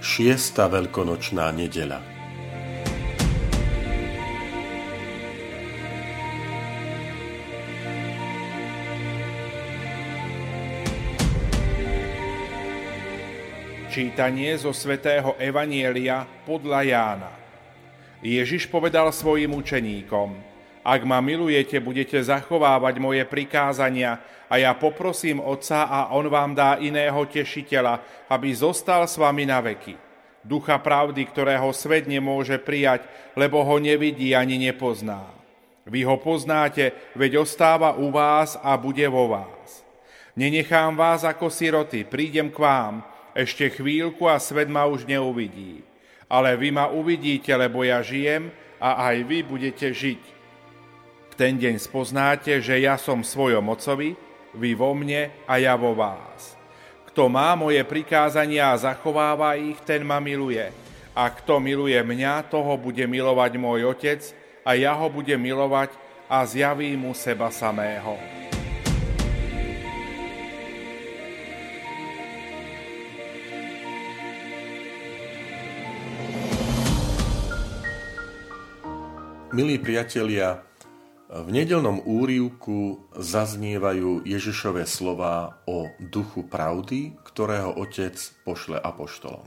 Šiesta veľkonočná nedeľa Čítanie zo svätého Evanielia podľa Jána. Ježiš povedal svojim učeníkom, ak ma milujete, budete zachovávať moje prikázania a ja poprosím Otca a On vám dá iného tešiteľa, aby zostal s vami na veky. Ducha pravdy, ktorého svet nemôže prijať, lebo ho nevidí ani nepozná. Vy ho poznáte, veď ostáva u vás a bude vo vás. Nenechám vás ako siroty, prídem k vám, ešte chvíľku a svet ma už neuvidí. Ale vy ma uvidíte, lebo ja žijem a aj vy budete žiť ten deň spoznáte, že ja som svojom ocovi, vy vo mne a ja vo vás. Kto má moje prikázania a zachováva ich, ten ma miluje. A kto miluje mňa, toho bude milovať môj otec a ja ho budem milovať a zjavím mu seba samého. Milí priatelia, v nedelnom úrivku zaznievajú Ježišové slova o duchu pravdy, ktorého otec pošle apoštolom.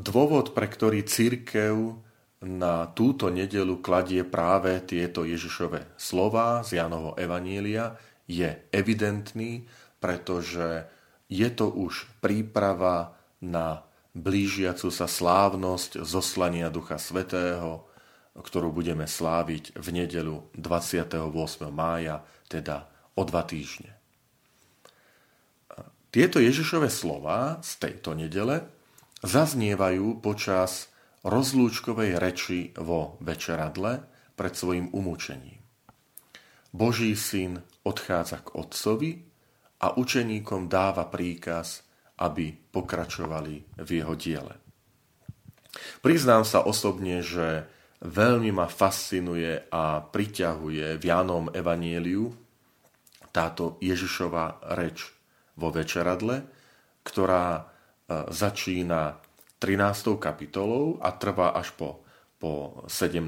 Dôvod, pre ktorý církev na túto nedelu kladie práve tieto Ježišové slova z Jánovho Evanielia, je evidentný, pretože je to už príprava na blížiacu sa slávnosť zoslania Ducha Svetého, ktorú budeme sláviť v nedelu 28. mája, teda o dva týždne. Tieto Ježišové slova z tejto nedele zaznievajú počas rozlúčkovej reči vo večeradle pred svojim umúčením. Boží syn odchádza k otcovi a učeníkom dáva príkaz, aby pokračovali v jeho diele. Priznám sa osobne, že Veľmi ma fascinuje a priťahuje v Jánom Evanieliu táto Ježišova reč vo večeradle, ktorá e, začína 13. kapitolou a trvá až po, po 17.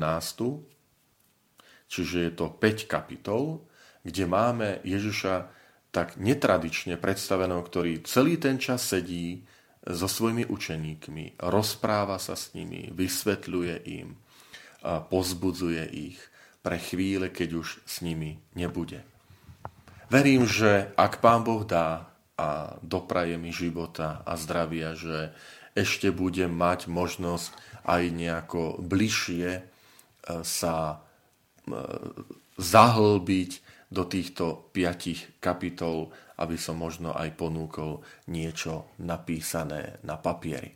Čiže je to 5 kapitol, kde máme Ježiša tak netradične predstaveného, ktorý celý ten čas sedí so svojimi učeníkmi, rozpráva sa s nimi, vysvetľuje im, pozbudzuje ich pre chvíle, keď už s nimi nebude. Verím, že ak Pán Boh dá a dopraje mi života a zdravia, že ešte budem mať možnosť aj nejako bližšie e, sa e, zahlbiť do týchto piatich kapitol, aby som možno aj ponúkol niečo napísané na papieri.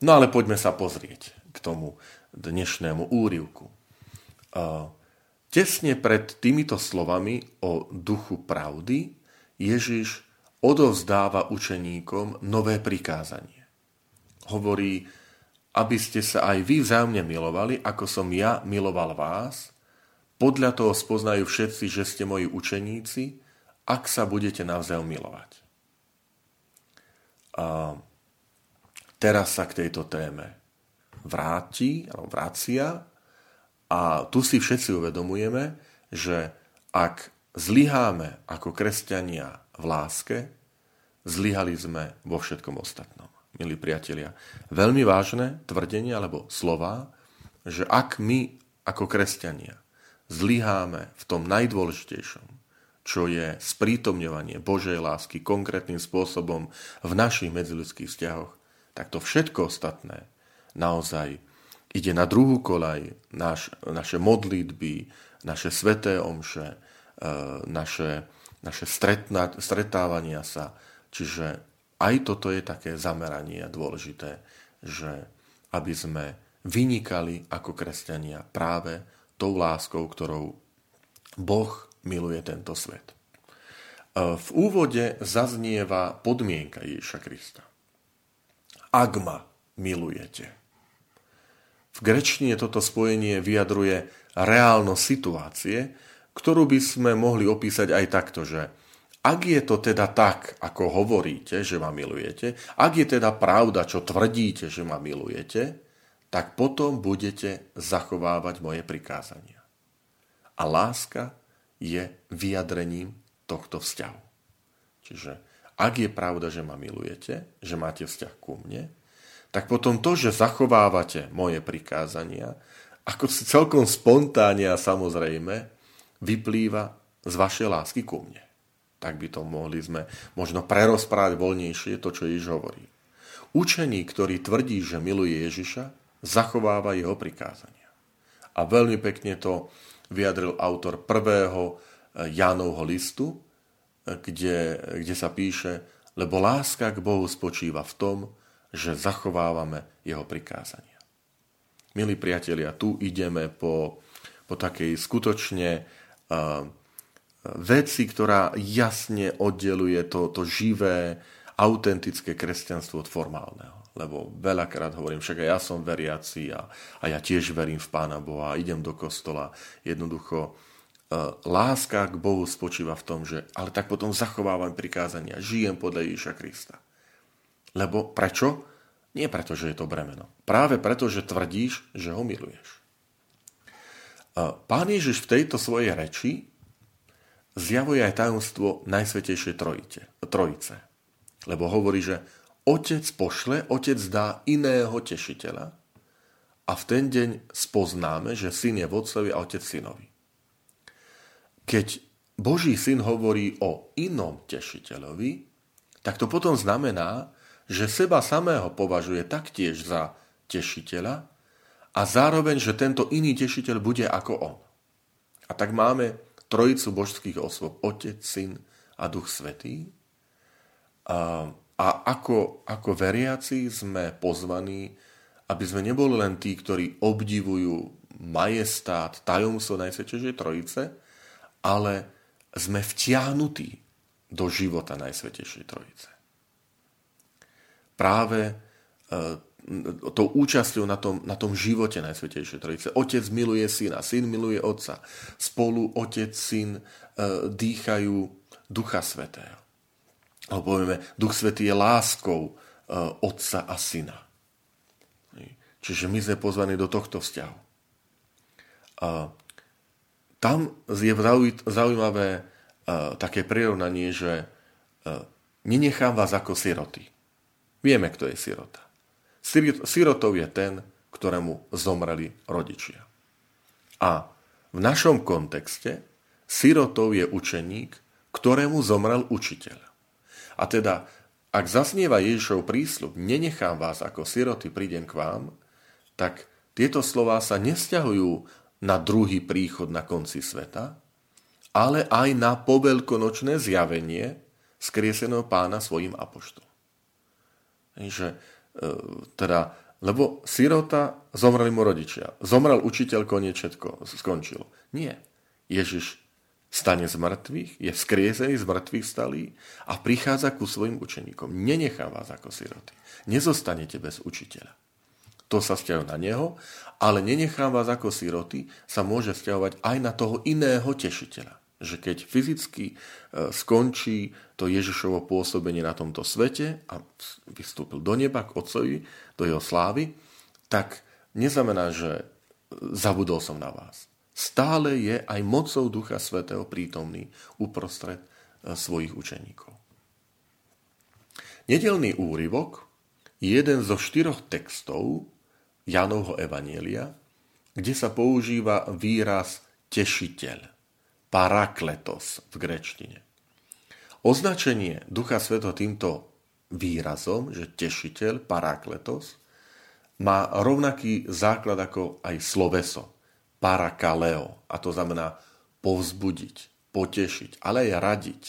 No ale poďme sa pozrieť k tomu dnešnému úrivku. Tesne pred týmito slovami o duchu pravdy Ježiš odovzdáva učeníkom nové prikázanie. Hovorí, aby ste sa aj vy vzájomne milovali, ako som ja miloval vás, podľa toho spoznajú všetci, že ste moji učeníci, ak sa budete navzájom milovať. A teraz sa k tejto téme vráti, alebo vracia a tu si všetci uvedomujeme, že ak zlyháme ako kresťania v láske, zlyhali sme vo všetkom ostatnom. Milí priatelia, veľmi vážne tvrdenie alebo slova, že ak my ako kresťania zlyháme v tom najdôležitejšom, čo je sprítomňovanie Božej lásky konkrétnym spôsobom v našich medziludských vzťahoch, tak to všetko ostatné naozaj ide na druhú kolaj naš, naše modlitby, naše sveté omše, e, naše, naše stretna, stretávania sa. Čiže aj toto je také zameranie dôležité že aby sme vynikali ako kresťania práve tou láskou, ktorou Boh miluje tento svet. V úvode zaznieva podmienka Ježiša Krista. Ak ma milujete. V grečtine toto spojenie vyjadruje reálnosť situácie, ktorú by sme mohli opísať aj takto, že ak je to teda tak, ako hovoríte, že ma milujete, ak je teda pravda, čo tvrdíte, že ma milujete, tak potom budete zachovávať moje prikázania. A láska je vyjadrením tohto vzťahu. Čiže ak je pravda, že ma milujete, že máte vzťah ku mne, tak potom to, že zachovávate moje prikázania, ako si celkom spontánne a samozrejme, vyplýva z vašej lásky ku mne. Tak by to mohli sme možno prerozprávať voľnejšie to, čo Ježiš hovorí. Učený, ktorý tvrdí, že miluje Ježiša, zachováva jeho prikázania. A veľmi pekne to vyjadril autor prvého Jánovho listu, kde, kde sa píše, lebo láska k Bohu spočíva v tom, že zachovávame jeho prikázania. Milí priatelia, tu ideme po, po takej skutočne uh, veci, ktorá jasne oddeluje to, to živé, autentické kresťanstvo od formálneho. Lebo veľakrát hovorím, však aj ja som veriaci a, a ja tiež verím v Pána Boha, idem do kostola. Jednoducho, E, láska k Bohu spočíva v tom, že ale tak potom zachovávam prikázania, žijem podľa Ježiša Krista. Lebo prečo? Nie preto, že je to bremeno. Práve preto, že tvrdíš, že ho miluješ. Pán Ježiš v tejto svojej reči zjavuje aj tajomstvo Najsvetejšej trojice, trojice. Lebo hovorí, že Otec pošle, Otec dá iného tešiteľa a v ten deň spoznáme, že syn je vodcovi a otec synovi. Keď Boží syn hovorí o inom tešiteľovi, tak to potom znamená, že seba samého považuje taktiež za tešiteľa a zároveň, že tento iný tešiteľ bude ako on. A tak máme trojicu božských osôb, Otec, Syn a Duch Svetý. A, a ako, ako veriaci sme pozvaní, aby sme neboli len tí, ktorí obdivujú majestát, tajomstvo Najsvetejšej Trojice, ale sme vtiahnutí do života Najsvetejšej Trojice. Práve e, tou účasťou na tom, na tom živote Najsvetejšej Trojice. Otec miluje syna, syn miluje otca. Spolu otec, syn e, dýchajú Ducha Svetého. Alebo povieme, Duch Svetý je láskou e, otca a syna. Čiže my sme pozvaní do tohto vzťahu. Tam je zaujímavé také prirovnanie, že nenechám vás ako siroty. Vieme, kto je sirota. Sirotou je ten, ktorému zomreli rodičia. A v našom kontexte sirotou je učeník, ktorému zomrel učiteľ. A teda, ak zasnieva Ježišov prísľub, nenechám vás ako siroty, prídem k vám, tak tieto slová sa nesťahujú na druhý príchod na konci sveta, ale aj na poveľkonočné zjavenie skrieseného pána svojim apoštolom. Že, e, teda, lebo sirota zomreli mu rodičia. Zomrel učiteľ, koniec všetko skončilo. Nie. Ježiš stane z mŕtvych, je vzkriesený z mŕtvych stalý a prichádza ku svojim učeníkom. Nenechá vás ako siroty. Nezostanete bez učiteľa to sa vzťahuje na neho, ale nenechám vás ako siroty, sa môže vzťahovať aj na toho iného tešiteľa. Že keď fyzicky e, skončí to Ježišovo pôsobenie na tomto svete a vystúpil do neba k Otcovi, do jeho slávy, tak neznamená, že zabudol som na vás. Stále je aj mocou Ducha Svetého prítomný uprostred e, svojich učeníkov. Nedelný úryvok je jeden zo štyroch textov, Janovho Evanielia, kde sa používa výraz tešiteľ, parakletos v grečtine. Označenie Ducha Sveto týmto výrazom, že tešiteľ, parakletos, má rovnaký základ ako aj sloveso, parakaleo, a to znamená povzbudiť, potešiť, ale aj radiť.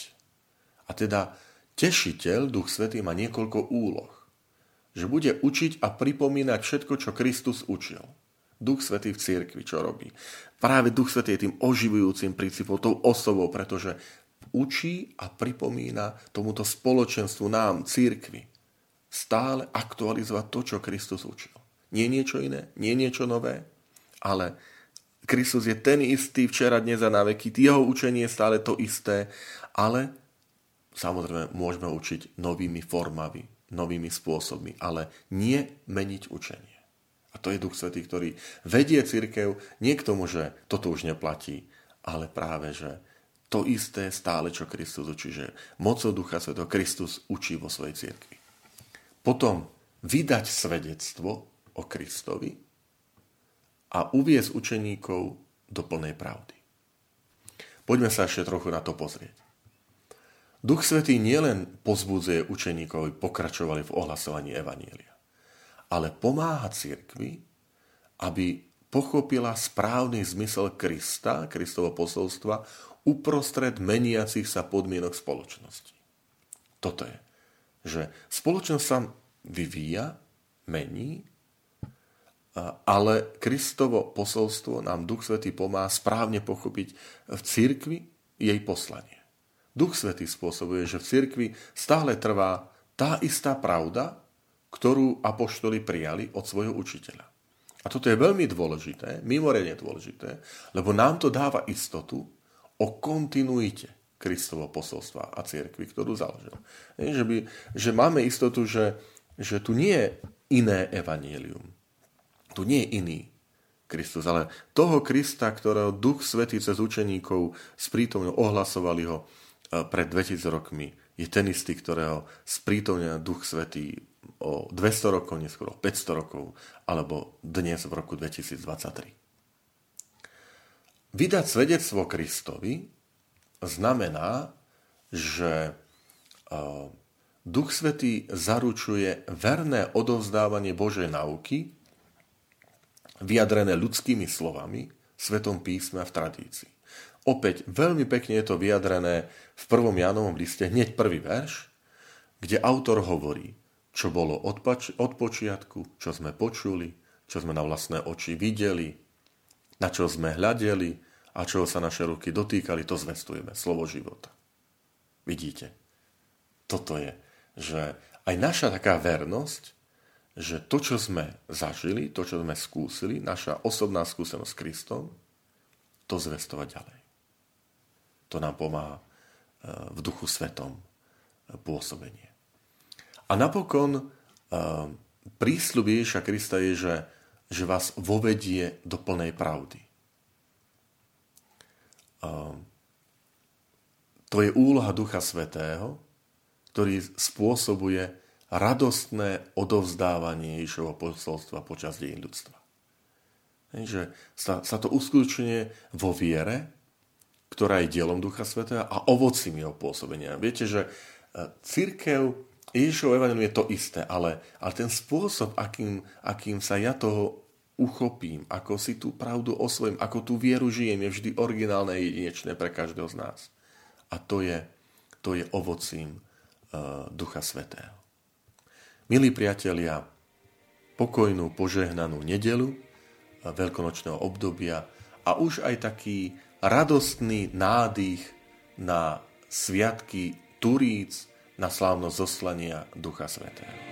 A teda tešiteľ, Duch Svetý, má niekoľko úloh. že bude učiť a pripomínať všetko, čo Kristus učil. Duch Svetý v cirkvi, čo robí? Práve Duch Svetý je tým oživujúcim princípom, tou osobou, pretože učí a pripomína tomuto spoločenstvu nám, církvi, stále aktualizovať to, čo Kristus učil. Nie niečo iné, nie niečo nové, ale Kristus je ten istý včera, dnes a na veky. Jeho učenie je stále to isté, ale samozrejme môžeme učiť novými formami, novými spôsobmi, ale nie meniť učenie. A to je Duch Svetý, ktorý vedie církev nie k tomu, že toto už neplatí, ale práve, že to isté stále, čo Kristus učí, že mocou Ducha Svetého Kristus učí vo svojej církvi. Potom vydať svedectvo o Kristovi a uviezť učeníkov do plnej pravdy. Poďme sa ešte trochu na to pozrieť. Duch Svetý nielen pozbudzuje učeníkov, aby pokračovali v ohlasovaní Evanília, ale pomáha cirkvi, aby pochopila správny zmysel Krista, Kristovo posolstva, uprostred meniacich sa podmienok spoločnosti. Toto je, že spoločnosť sa vyvíja, mení, ale Kristovo posolstvo nám Duch Svetý pomáha správne pochopiť v cirkvi jej poslanie. Duch Svetý spôsobuje, že v cirkvi stále trvá tá istá pravda, ktorú apoštoli prijali od svojho učiteľa. A toto je veľmi dôležité, mimoriadne dôležité, lebo nám to dáva istotu, o kontinuite Kristovo posolstva a cirkvi, ktorú založil. Že, by, že máme istotu, že, že tu nie je iné evanílium. Tu nie je iný Kristus, ale toho Krista, ktorého Duch Svetý cez učeníkov sprítomne ohlasovali ho e, pred 2000 rokmi, je ten istý, ktorého sprítomne Duch Svetý o 200 rokov, neskôr o 500 rokov, alebo dnes v roku 2023. Vydať svedectvo Kristovi znamená, že Duch Svetý zaručuje verné odovzdávanie Božej nauky, vyjadrené ľudskými slovami, Svetom písme a v tradícii. Opäť veľmi pekne je to vyjadrené v prvom Jánovom liste, hneď prvý verš, kde autor hovorí, čo bolo od, pač- od počiatku, čo sme počuli, čo sme na vlastné oči videli, na čo sme hľadeli a čo sa naše ruky dotýkali, to zvestujeme. Slovo života. Vidíte? Toto je, že aj naša taká vernosť, že to, čo sme zažili, to, čo sme skúsili, naša osobná skúsenosť s Kristom, to zvestovať ďalej. To nám pomáha e, v duchu svetom pôsobenie. A napokon e, prísľub Ježiša Krista je, že, že vás vovedie do plnej pravdy. To je úloha Ducha Svetého, ktorý spôsobuje radostné odovzdávanie Ježišovho posolstva počas dejín ľudstva. Že sa, sa to uskutočňuje vo viere, ktorá je dielom Ducha Svetého a ovocím jeho pôsobenia. Viete, že e, církev, Ježišov evanelium je to isté, ale, ale ten spôsob, akým, akým sa ja toho uchopím, ako si tú pravdu osvojím, ako tú vieru žijem, je vždy originálne a jedinečné pre každého z nás. A to je, to je ovocím uh, Ducha Svetého. Milí priatelia, pokojnú, požehnanú nedelu, uh, veľkonočného obdobia a už aj taký radostný nádych na sviatky Turíc, na slávnosť zoslania Ducha Svetého.